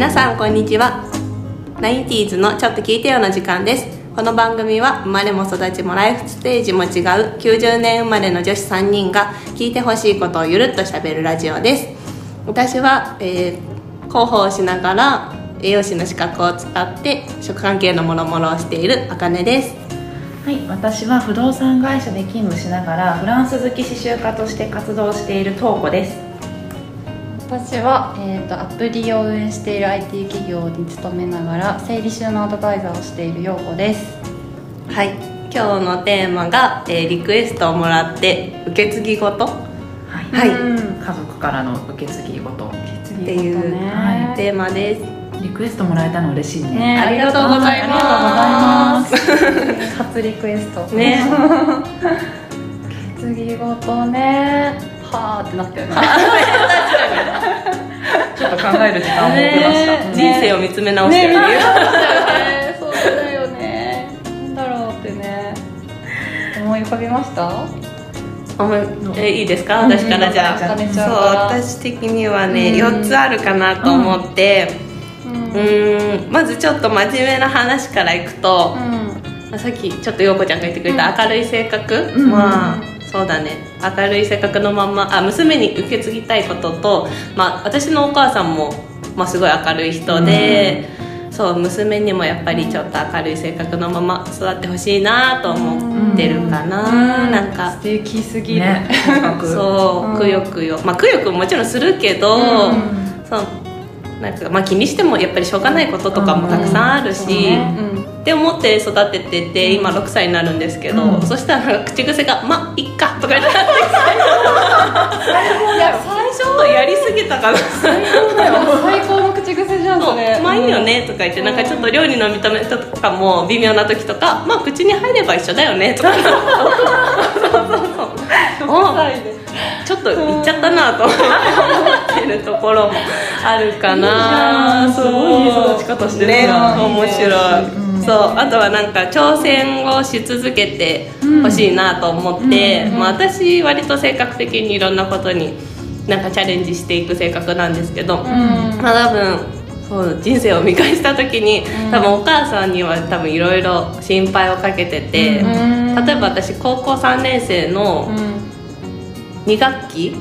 皆さんこんにちは。ナインティーズのちょっと聞いてよの時間です。この番組は生まれも育ちもライフステージも違う90年生まれの女子3人が聞いてほしいことをゆるっとしゃべるラジオです。私は、えー、広報しながら栄養士の資格を使って食関係のもろもろをしているあかねです。はい、私は不動産会社で勤務しながらフランス好き刺繍家として活動している東子です。私は、えーと、アプリを運営している IT 企業に勤めながら整理収納アドバイザーをしている陽子です。はい。今日のテーマが、えー、リクエストをもらって受け継ぎごと。はい、はい、家族からの受け継ぎごと。っていう、はい、テーマです。リクエストもらえたの嬉しいね、ね、ありがとうございます。初リクエスト。ね。受け継ぎごとね。はあってなったよねちょっと考える時間を設けました、ね、人生を見つめ直して。る、ね。ね、そうだよね。なんだろうってね。思い浮かびました？えいいですか？私からじゃあ、そう私的にはね、うん、4つあるかなと思って、うん、うん。まずちょっと真面目な話からいくと、うん、さっきちょっと陽子ちゃんが言ってくれた明るい性格、まあそうだね。明るい性格のまま。あ娘に受け継ぎたいことと、まあ、私のお母さんも、まあ、すごい明るい人で、うん、そう娘にもやっぱりちょっと明るい性格のまま育ってほしいなと思ってるかな、うん、なんか素敵すぎる、ね、そうくよくよ。まあくよくももちろんするけど、うん、そうなんかまあ気にしてもやっぱりしょうがないこととかもたくさんあるし、って思って育ててて今6歳になるんですけど、うん、そしたら口癖が「まいっか」とか言って最初やりすぎたかな。最高の口癖じゃんそれまあいいよねとか言ってなんかちょっと料理の認めとかも微妙な時とかまあ口に入れば一緒だよね。とか。そうそうそう。ちょっと言っちゃったなと思ってるところもあるかな。すごい育ち方してるね面白い、うん、そうあとはなんか挑戦をし続けてほしいなと思って、うん、まあ、私割と性格的にいろんなことになんかチャレンジしていく性格なんですけど、うん、まあ多分そう人生を見返した時に、多分お母さんには多分いろいろ心配をかけてて、例えば私高校3年生の、2学期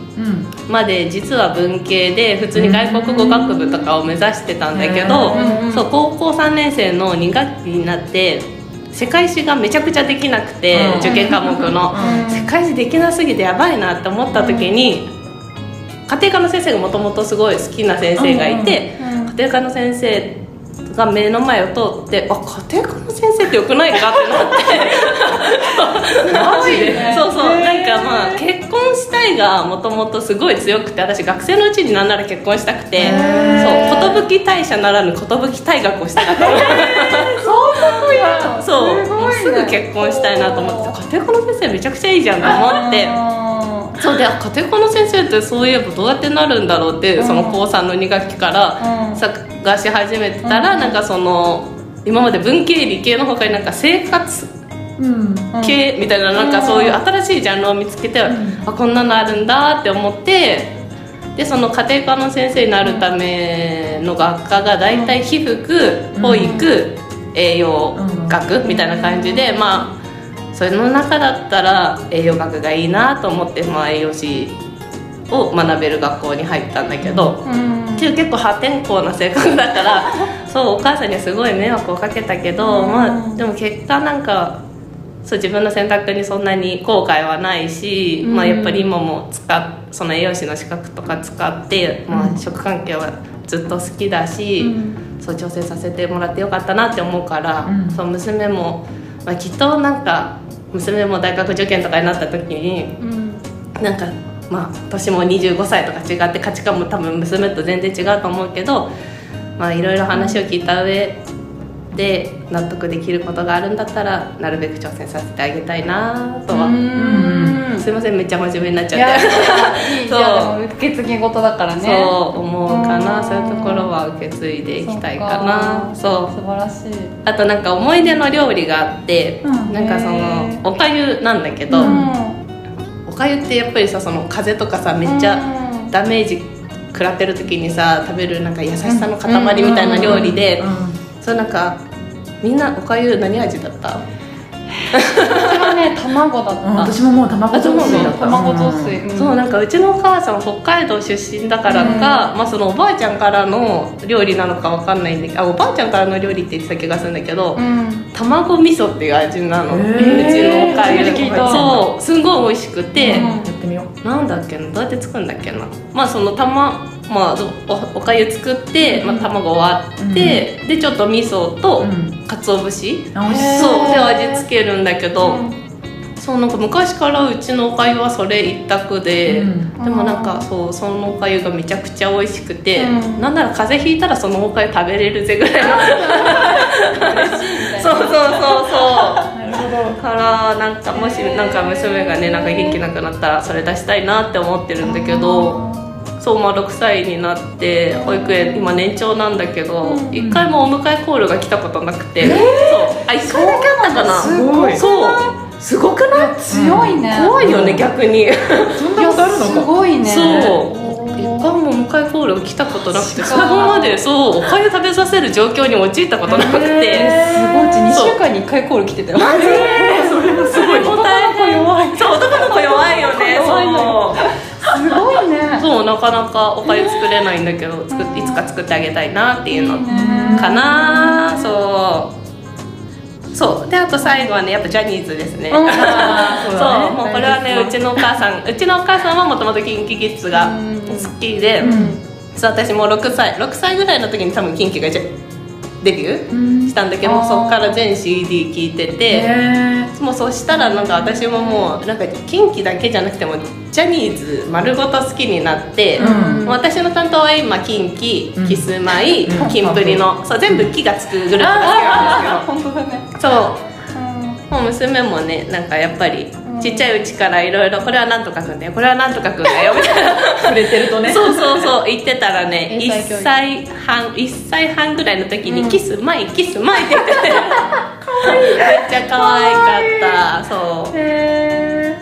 まで実は文系で普通に外国語学部とかを目指してたんだけど、そう高校3年生の2学期になって世界史がめちゃくちゃできなくて、受験科目の、世界史できなすぎてやばいなって思った時に、家庭科の先生がもともとすごい好きな先生がいて、家庭科の先生が目の前を通ってあ家庭科の先生ってよくないかってなって。マジで？そうそう。なんかまあ結婚したいがもともとすごい強くて私学生のうちになんなら結婚したくて。そう。寿大社ならぬ寿大学をしたかったそう。すぐ結婚したいなと思って家庭科の先生めちゃくちゃいいじゃんと思ってそうで家庭科の先生ってそういえばどうやってなるんだろうって、その高3の2学期から探し始めてたら、なんかその今まで文系理系のほかになんか生活系みたいななんかそういう新しいジャンルを見つけて、あこんなのあるんだって思ってでその家庭科の先生になるための学科が大体被服保育栄養学みたいな感じでまあそれの中だったら栄養学がいいなと思って、まあ、栄養士を学べる学校に入ったんだけど、うん、結構破天荒な性格だから そうお母さんにはすごい迷惑をかけたけど、うん、まあ、でも結果なんかそう自分の選択にそんなに後悔はないし、うん、まあ、やっぱり今も使その栄養士の資格とか使って、まあ、食関係はずっと好きだし、そう調整させてもらってよかったなって思うから、そう娘も、まあ、きっとなんか娘も大学受験とかになった時に、うん、なんかまあ年も25歳とか違って価値観も多分娘と全然違うと思うけどまあいろいろ話を聞いた上で納得できることがあるんだったらなるべく挑戦させてあげたいなとはすいませんめっちゃ真面目になっちゃって。そう。受け継ぎ事だからね。そう思うかな。そういうところは受け継いでいきたいかな。そう。素晴らしい。あとなんか思い出の料理があって、うん、なんかそのおかゆなんだけど、うん、おかゆってやっぱりさその風邪とかさめっちゃダメージ食らってる時にさ食べるなんか優しさの塊みたいな料理で、そうなんかみんなおかゆ何味だった？私はね卵だった、私ももう卵雑炊だった。卵雑炊、うんそうなんかうちのお母さん北海道出身だからか、まあ、そのおばあちゃんからの料理なのかわかんないんだけどあおばあちゃんからの料理って言ってた気がするんだけど、うん。卵味噌っていう味なの、へー。うちのおかゆそうすんごい美味しくて、うん。やってみよう。なんだっけな？どうやって作るんだっけな？まあそのたままあおおかゆ作って、まあ、卵割って、でちょっと味噌とうん。鰹節、あ美味しへーそうで味付けるんだけど、うん。そうなんか昔からうちのおかゆはそれ一択で、うん。でもなんかそうそのおかゆがめちゃくちゃ美味しくて、うん。なんなら風邪ひいたらそのおかゆ食べれるぜぐらいの。そうそうそうそう。なるほど。からなんかもしなんか娘がねなんか元気なくなったらそれ出したいなって思ってるんだけどそうまあ6歳になって保育園今年長なんだけどうん一回もお迎えコールが来たことなくて、そう。あ一回だけあったかな。すごいそう。すごくない？強いね。怖いよね逆に。そんなことあるの？すかごいね。そう。一回もお迎えコールが来たことなくてそこまでそうおかゆ食べさせる状況に陥ったことなくて、へすごい。うち2そう週間に1回コール来てたよ。マジ？それもすごい弱い。そう男の子弱いよねそう。すごいねそうなかなかおかゆ作れないんだけどいつか作ってあげたいなっていうのかな。そう。そう。であと最後はねやっぱジャニーズですね、うん そうね。もうこれはねうちのお母さんうちのお母さんはもともと KinKiKids が好きで、そう私も6歳6歳ぐらいの時に多分 KinKi がデビューしたんだけど、あー。そっから全 CD 聴いてて、へもうそしたらなんか私ももうなんか近畿だけじゃなくてもジャニーズ丸ごと好きになって、うん。私の担当は今近畿、うん。キスマイ、うん。キンプリのそう全部「木」がつくグループが好きなんですけど。そう。もう娘もねなんかやっぱりちっちゃいうちからいろいろこれはなんとかくんだよ。これはなんとかくんだよ。みたいな触れてるとね。そうそうそう言ってたらね英才教育。1歳半1歳半ぐらいの時に「うん。キスマイキスマイ」って言ってて。めっちゃ可愛かった。そう。へ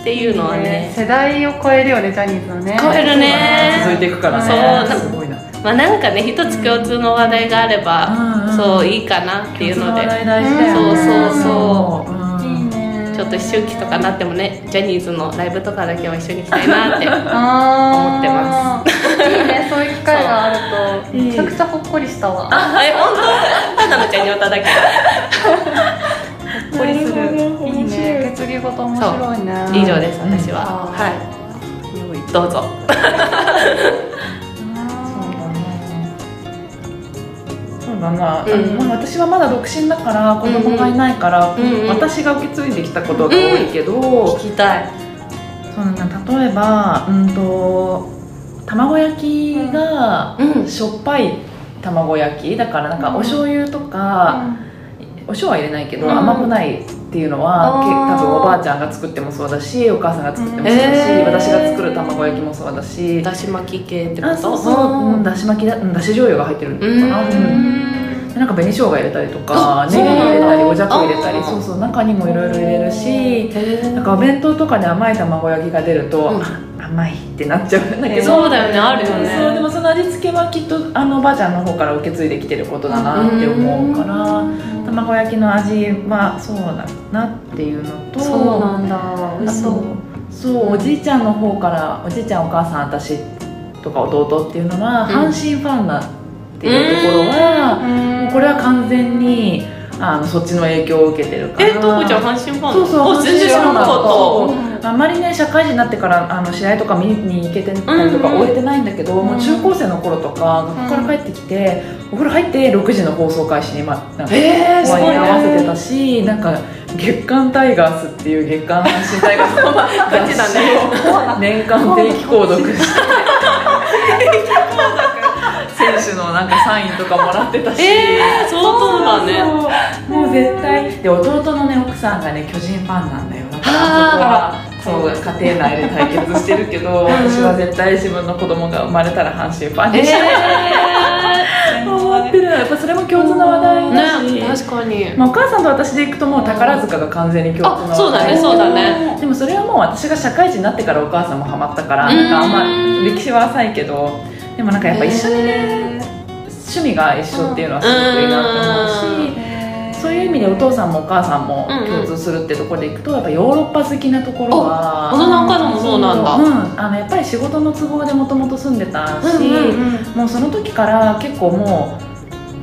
っていうのはね。世代を超えるよねジャニーズのね。超えるね。続いていくからね。そう。すごいな。まあなんかね一つ共通の話題があれば、うんうんそういいかなっていうので。共通話題大事だよね。そうそうそう。うんちょっと思春期とかなってもねジャニーズのライブとかだけは一緒に行きたいなって 思ってます。いいねそういう機会があると。めちゃくちゃほっこりしたわ。あえ本当？ただのジャニオタだけ。ほっこりする。いいね。決議事面白いね。以上です私は、あーはい。どうぞそうだな、うん私はまだ独身だから子供がいないから、うんうん。私が受け継いできたことが多いけど、聞きたい。そうだ。な例えばうんと卵焼きがうん。しょっぱい卵焼きだからなんかお醤油とか、お塩は入れないけど、うん。甘くないっていうのは多分おばあちゃんが作ってもそうだしお母さんが作ってもそうだし、うん私が作る卵焼きもそうだし。だし巻き系ってこと？あそうそう、うん、だし巻きだうんだし醤油が入ってるのかな、ううん。でなんか紅生姜入れたりとかあネギ入れたりおじゃこ入れたりそうそう中にもいろいろ入れるしへなんかお弁当とかで甘い卵焼きが出ると、うん。あ甘いってなっちゃうんだけど、そうだよねあるよね。そうでもその味付けはきっとあのおばあちゃんの方から受け継いできてることだなって思うから、卵焼きの味はそうだなっていうのとそうなんだ。美味しそう。そうおじいちゃんの方からおじいちゃんお母さん私とか弟っていうのは、うん。阪神ファンだっていうところは、もうこれは完全にあのそっちの影響を受けてるから。えとこちゃん阪神ファン？そうそうあ全然知らなかそうった。あん。まりね社会人になってからあの試合とか見に行けてたりとかうんうん終えてないんだけど、もう中高生の頃とか学校から帰ってきて、お風呂入って6時の放送開始に、ま、なんかえー、間に合わせてねたしなんか月刊タイガースっていう月刊阪神タイガースのガチだね。年間定期購読して選手のなんかサインとかもらってたし、えー、相当だね。もう絶対。で弟のね奥さんがね巨人ファンなんだよ。だからあ。そこはそう家庭内で対決してるけど私は絶対自分の子供が生まれたら阪神ファンにした。いえ思ってる。やっぱそれも共通の話題だし、ね確かに。まあ、お母さんと私で行くともう宝塚が完全に共通の話題。あそうだねそうだね。でもそれはもう私が社会人になってからお母さんもハマったからうん。なんかあんま歴史は浅いけどでもなんかやっぱ一緒にね趣味が一緒っていうのはすごくいいなって思うし、そういう意味でお父さんもお母さんも共通するってところでいくとやっぱヨーロッパ好きなところは大人のお母さんもそうなんだ、うん、あのやっぱり仕事の都合でもともと住んでたし、もうその時から結構もう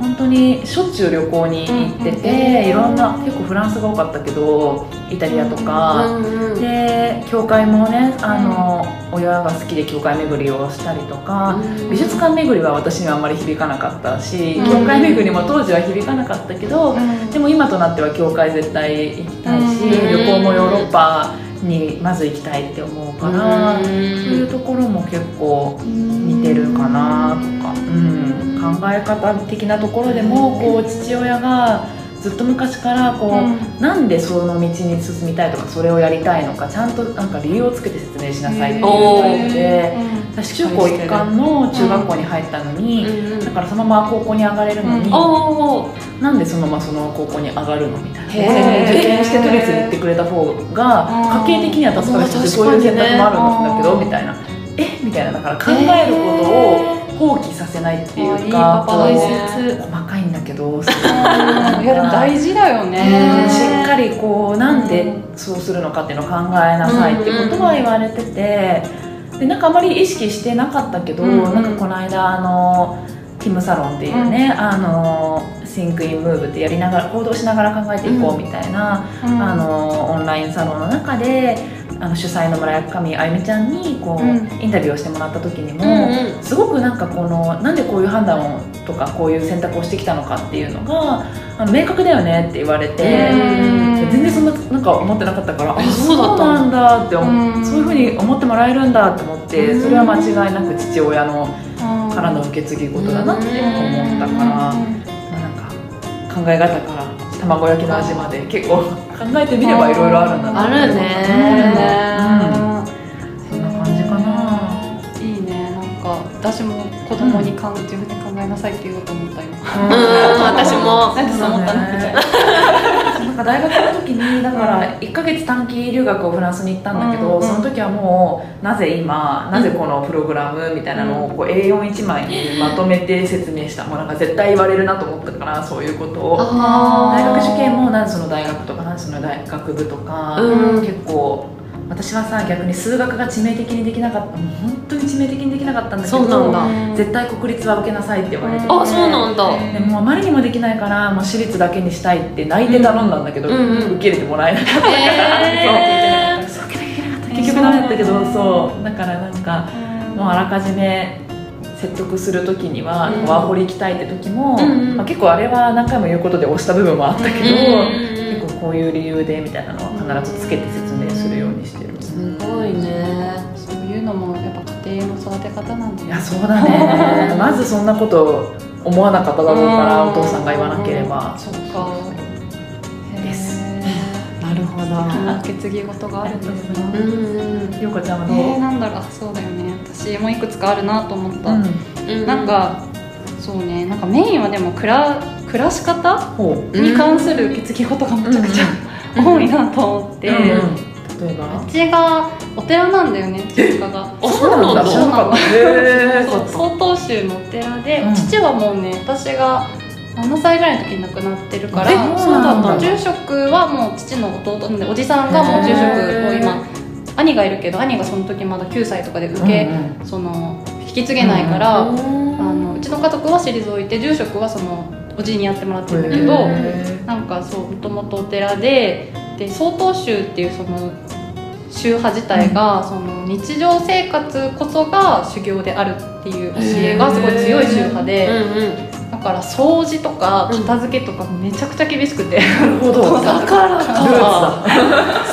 本当にしょっちゅう旅行に行ってて、いろんな結構フランスが多かったけどイタリアとか、で教会もねあの、親が好きで教会巡りをしたりとか、うん美術館巡りは私にはあんまり響かなかったし、うん。教会巡りも当時は響かなかったけど、でも今となっては教会絶対行きたいし、うん。旅行もヨーロッパにまず行きたいって思うから、うん。そういうところも結構似てるかなとか、うん、考え方的なところでもこう父親がずっと昔からこう、なんでその道に進みたいとかそれをやりたいのかちゃんとなんか理由をつけて説明しなさいっていうので、私中高一貫の中学校に入ったのに、だからそのまま高校に上がれるのに、おおなんでそのままその高校に上がるのみたいな。受験して都立に行ってくれた方がうん家計的には助かるしまあそういう選択もあるんだけどみたいなえ？みたいな。だから考えることを放棄させないっていうあいいか細かいんだけど いやでも大事だようんね。しっかりこうなんでそうするのかっていうのを考えなさいってことは言われててでなんかあまり意識してなかったけど、うんうん。なんかこの間あのティムサロンっていうね、あの Think in Move ってやりながら行動しながら考えていこうみたいな、あのオンラインサロンの中であの主催の村上あゆみちゃんにこう、うん。インタビューをしてもらった時にも、うんうん。すごくなんかこのなんでこういう判断をとかこういう選択をしてきたのかっていうのがあの明確だよねって言われて、うん。全然そんななんか思ってなかったからあそそうなんだって思うん。そういうふうに思ってもらえるんだって思ってそれは間違いなく父親のからの受け継ぎ事だなって思ったから、考え方から卵焼きの味まで結構考えてみればいろいろあるんだなあるね。そんな感じかな。いいね。なんか私も子供にかん自分で考えなさいって言おうと思った今うん。私も。なんでそう思ったの。みたいな大学の時にだから1ヶ月短期留学をフランスに行ったんだけど、うんうんその時はもうなぜ今なぜこのプログラムみたいなのをこう A41 枚にまとめて説明したもうなんか絶対言われるなと思ったからそういうことを。大学受験もなんでその大学とかなんでその大学部とか、うん。結構私はさ逆に数学が致命的にできなかった。もう本当に致命的にできなかったんだけど絶対国立は受けなさいって言われて。て、あそうなんだ。でもあまりにもできないからもう私立だけにしたいって泣いて頼んだんだけど、うんうん。受け入れてもらえなかった。から、えそう。受けなきゃいけなかった。結局ダメだったけどそうだ。からなんかもうあらかじめ説得する時には、うん。ワーホリ行きたいって時も、うんうん。まあ、結構あれは何回も言うことで押した部分もあったけど、うん結構こういう理由でみたいなのは必ずつけて説ようにしてる、すごいね。そういうのもやっぱ家庭の育て方なんだいやそうだね。まずそんなこと思わなかっただろうからお父さんが言わなければ。そっか。です。へなるほど。ー受け継ぎ事があるんですねうんうん。ようこちゃんはどう、えー、なんだろうあそうだよね。私もいくつかあるなと思った、うん。うん。なんかそうね。なんかメインはでも暮ら暮らし方に関する受け継ぎ事がめちゃくちゃ多いなと思って、うんうん例えば？うちがお寺なんだよね実家が。あそうなんだ。知らなかった。へー。そう曹洞宗のお寺で、うん。父はもうね私が7歳ぐらいの時に亡くなってるからえそう住職はもう父の弟なんでおじさんがもう住職を今兄がいるけど兄がその時まだ9歳とかで受け、うんその引き継げないから、うんあのうちの家族は退いて住職はそのおじいにやってもらってるんだけど、へなんかそうもともとお寺でで曹洞宗っていうその宗派自体が、その日常生活こそが修行であるっていう教えがすごい強い宗派で、うんだから掃除とか片付けとかめちゃくちゃ厳しくて、ーなるほど。だからか。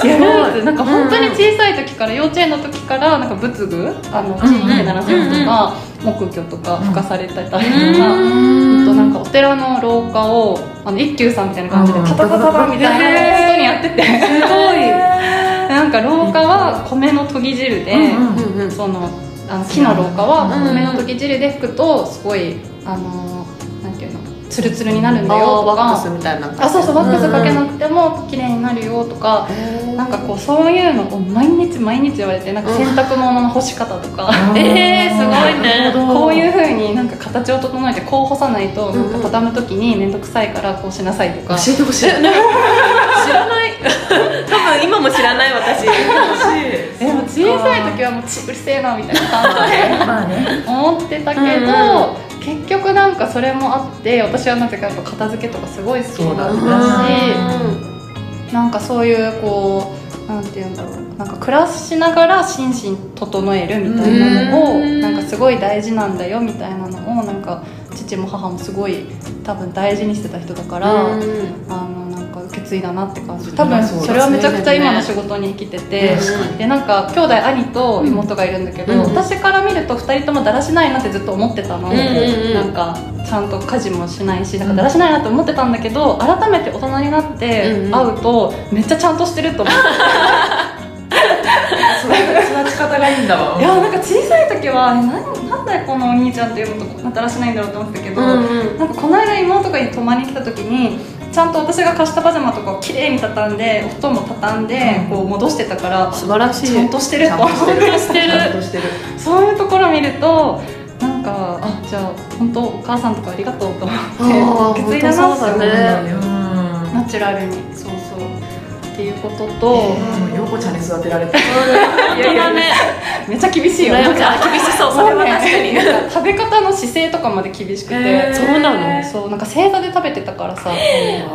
いやルーツ。なんか本当に小さい時から幼稚園の時からなんか仏具あのチーンって鳴らすやつとか、木魚とか吹かされてたりとか、あとなんかお寺の廊下をあの一休さんみたいな感じでうん。タタタタタみたいなってて。すごい。なんか廊下は米の研ぎ汁で、うんうんうん。うんそのあの木の廊下はうん米の研ぎ汁で拭くとすごいあのなんていうのツルツルになるんだよとあーワックスかみたいなあそうそうワックスかけなくても綺麗になるよとか。なんかこうそういうのを毎日毎日言われてなんか洗濯物の干し方とか、えー、すごいね。こういうふうになんか形を整えてこう干さないとなんか畳む時に面倒くさいからこうしなさいとか、教えてほしい知らない 多分今も知らない私。でも小さい時はもうちうるせえなみたいな感じで。思ってたけど、結局なんかそれもあって私はなぜかやっぱ片付けとかすごい好きになったしなんかそういうこうなんて言うんだろうなんか暮らしながら心身整えるみたいなのをなんかすごい大事なんだよみたいなのをなんか父も母もすごい多分大事にしてた人だから、あの継いだなって感じ。多分それはめちゃくちゃ今の仕事に生きてて、でなんか兄弟兄と妹がいるんだけど、うん。私から見ると2人ともだらしないなってずっと思ってたの、んうんうん。なんかちゃんと家事もしないしなんかだらしないなって思ってたんだけど改めて大人になってうんうん。会うとめっちゃちゃんとしてると思って、育ち方がいいんだわ。いやなんか小さい時はえ何なんでこのお兄ちゃんっていうのとだらしないんだろうと思ってたけど、うん。なんかこの間妹が泊まりに来た時にちゃんと私が貸したパジャマとかをきれいに畳んでお布団も畳んでうん。こう戻してたから素晴らしい。ちゃんとしてると。思って ちゃんとしてる。そういうところ見るとなんかあじゃあ本当お母さんとかありがとうと思って受け継いだなって思うだね。うん。ナチュラルにそうそう。っていうことと、うん陽子ちゃんに育てられてる本当だねめっちゃ厳しいよ。厳しそう食べ方の姿勢とかまで厳しくて、へー。そうなの？そうなんか正座で食べてたからさ。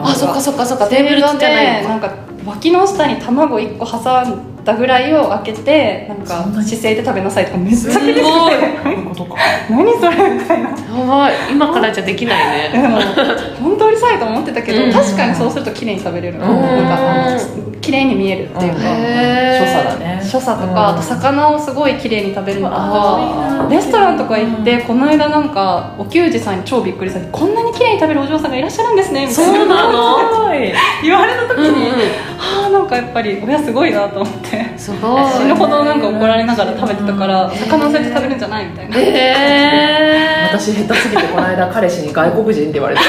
あそっかそっかそっか。テーブルじゃないのか。なんか脇の下に卵1個挟んだぐらいを開けてなんか姿勢で食べなさいとかめっちゃす厳しくて。ごい。そういうことか何それみたいな。やばい。今からじゃできないね。でも 本当うるさいと思ってたけど、うん。確かにそうすると綺麗に食べれる、ん。なんかあの綺麗に見えるっていうか、所作だね。所作とか、うん。あと魚をすごい綺麗に食べるのとあかレストランとか行って、この間なんかお給仕さんに超びっくりされてこんなに綺麗に食べるお嬢さんがいらっしゃるんですねみたいな。そうなのすごい。言われた時うんに、はあなんかやっぱり親すごいなと思ってすごい。死ぬほどなんか怒られながら食べてたから魚をそうやって食べるんじゃないみたいな。へー。私下手すぎてこの間彼氏に外国人って言われて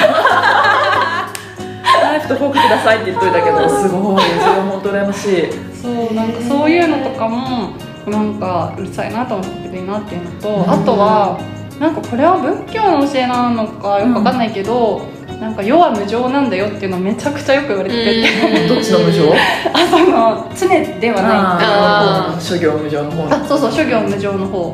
ナイフとフォークくださいって言っといたけど すごい。それは本当羨ましい。そうなんかそういうのとかもなんかうるさいなと思ってていいなっていうのと、うん。あとはなんかこれは仏教の教えなのかよくわかんないけど、なんか世は無常なんだよっていうのめちゃくちゃよく言われてて、どっちの無常？あその常ではない。ああー。諸行無常の方あそうそう諸行無常の方。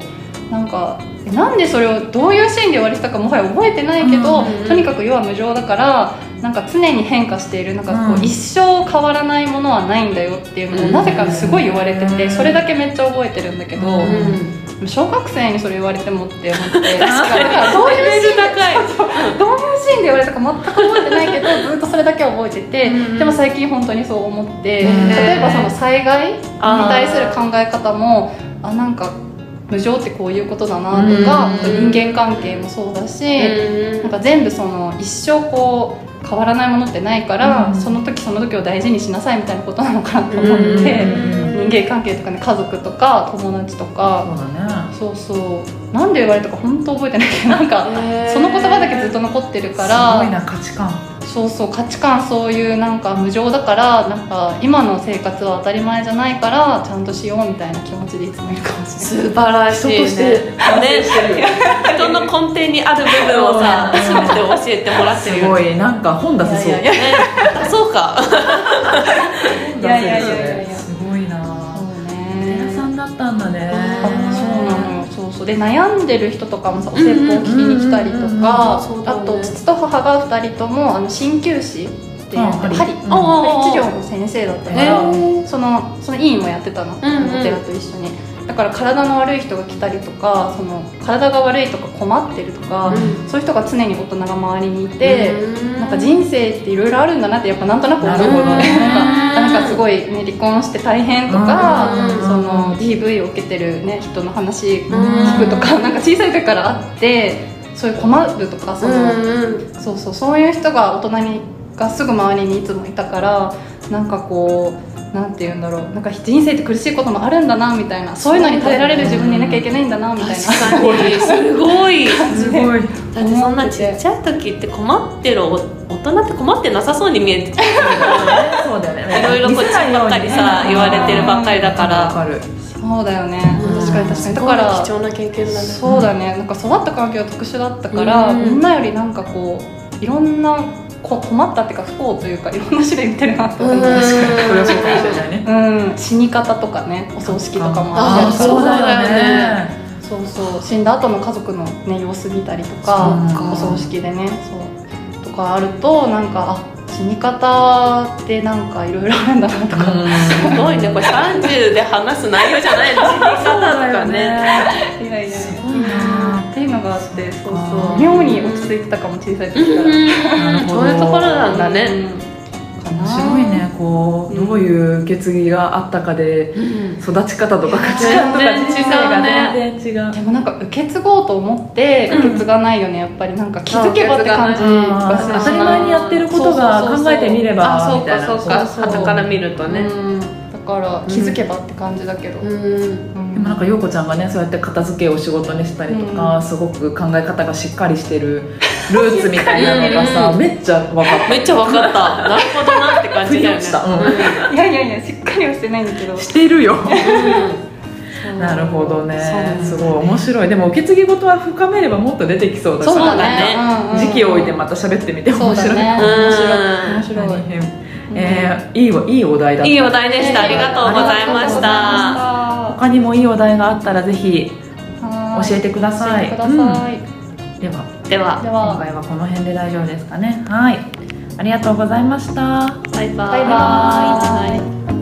なんかえなんでそれをどういうシーンで言われてたかもはや覚えてないけど、うんとにかく世は無常だからなんか常に変化している。なんかこう、うん。一生変わらないものはないんだよっていうのをうん。なぜかすごい言われててうんそれだけめっちゃ覚えてるんだけど、うん小学生にそれ言われてもって思って確かに。ど ういうシーンでどういうシーンで言われたか全く覚えてないけどずっとそれだけは覚えてて、うんでも最近本当にそう思って、うん。例えばその災害に対する考え方もあなんか無常ってこういうことだなとか、うん人間関係もそうだし、なんか全部その一生こう変わらないものってないから、うん。その時その時を大事にしなさいみたいなことなのかなと思って、うん人間関係とかね家族とか友達とか。そうだね。そうそう。なんで言われたか本当覚えてないけどなんかその言葉だけずっと残ってるかすらごいな価値観。そうそう価値観そういうなんか無常だからなんか今の生活は当たり前じゃないからちゃんとしようみたいな気持ちでいつもいるかもしれない。素晴らしいね。人としてね人の根底にある部分をさうん全て教えてもらってするよね。ごい。なんか本出せそう。いやいやいねそうか。いやいやいやいやで悩んでる人とかもさお説法を聞きに来たりとうんうんうん。かあと父と母が2人ともあの鍼灸師っていうあ針。針針あ治療の先生だったかへらー。そのその委員もやってたの、んうん。お寺と一緒にだから体の悪い人が来たりとかその体が悪いとか困ってるとか、うん。そういう人が常に大人が周りにいて、うん。なんか人生っていろいろあるんだなってやっぱなんとなく思う。なるほどね。なんかすごい、ね、離婚して大変とか、うん。その DV を受けてる、ね、人の話聞くとか、なんか小さい時からあってそういう困るとかその、うんそうそうそういう人が大人にがすぐ周りにいつもいたからなんかこうなんて言うんだろうなんか人生って苦しいこともあるんだなみたいなそういうのに耐えられる自分にいなきゃいけないんだなみたいな。確かに。すごい。すごい。だってそんなちっちゃい時って困ってる大人って困ってなさそうに見えてそうだよね。いろいろこっちばっかりさ言われてるばっかりだから。わかる。そうだよね。うん。確かに確かに。だすからごい貴重な経験だね。そうだね。なんか育った環境が特殊だったから、うん。みんなよりなんかこういろんなこ困ったっていうか不幸というかいろんな種類見てるなと思って、うん。これはそうかもしれないね。うん、死に方とかねお葬式とかもあーあったりそうだよね。そうそう。死んだ後の家族の、ね、様子見たりとかお葬式でね。そう。とかあるとなんかあ死に方ってなんかいろいろあるんだなとか、すごいね。これ30で話す内容じゃないの。死に方とかね。いやいやすごいな。っていうのがあってそうあそう。ー妙に落ち着いてたかも小さい時から。そういうところなんだね。面白いねこうどういう受け継ぎがあったかで育ち方とか価値観とか人生が全然違う。でもなんか受け継ごうと思ってうん。受け継がないよねやっぱりなんか気づけばって感じがす。る当たり前にやってることが考えてみればあそうみたいな。かそうか。そうそう傍から見るとね。うん。だから気づけばって感じだけど、うん。うんでもなんか陽子ちゃんがねそうやって片付けを仕事にしたりとか、うん。すごく考え方がしっかりしてる ルーツみたいなのがさ、めっちゃ分かった。めっちゃ分かった。なるほどなって感じだよね。うん。いやいやいやしっかりはしてないんだけど。してるよ。なるほどね。そうなんだすごい面白い。でも受け継ぎ事は深めればもっと出てきそうだからそうだね。うんうん時期を置いてまた喋ってみて面白いね。うん面白い。面白い。大変。えーいいわいいお題だった。いいお題でした。ありがとうございました他にもいいお題があったらぜひは教えてください。さい、では。では。で今は回はこの辺で大丈夫ですかね。はい。ありがとうございました。バイバイ。バイバイ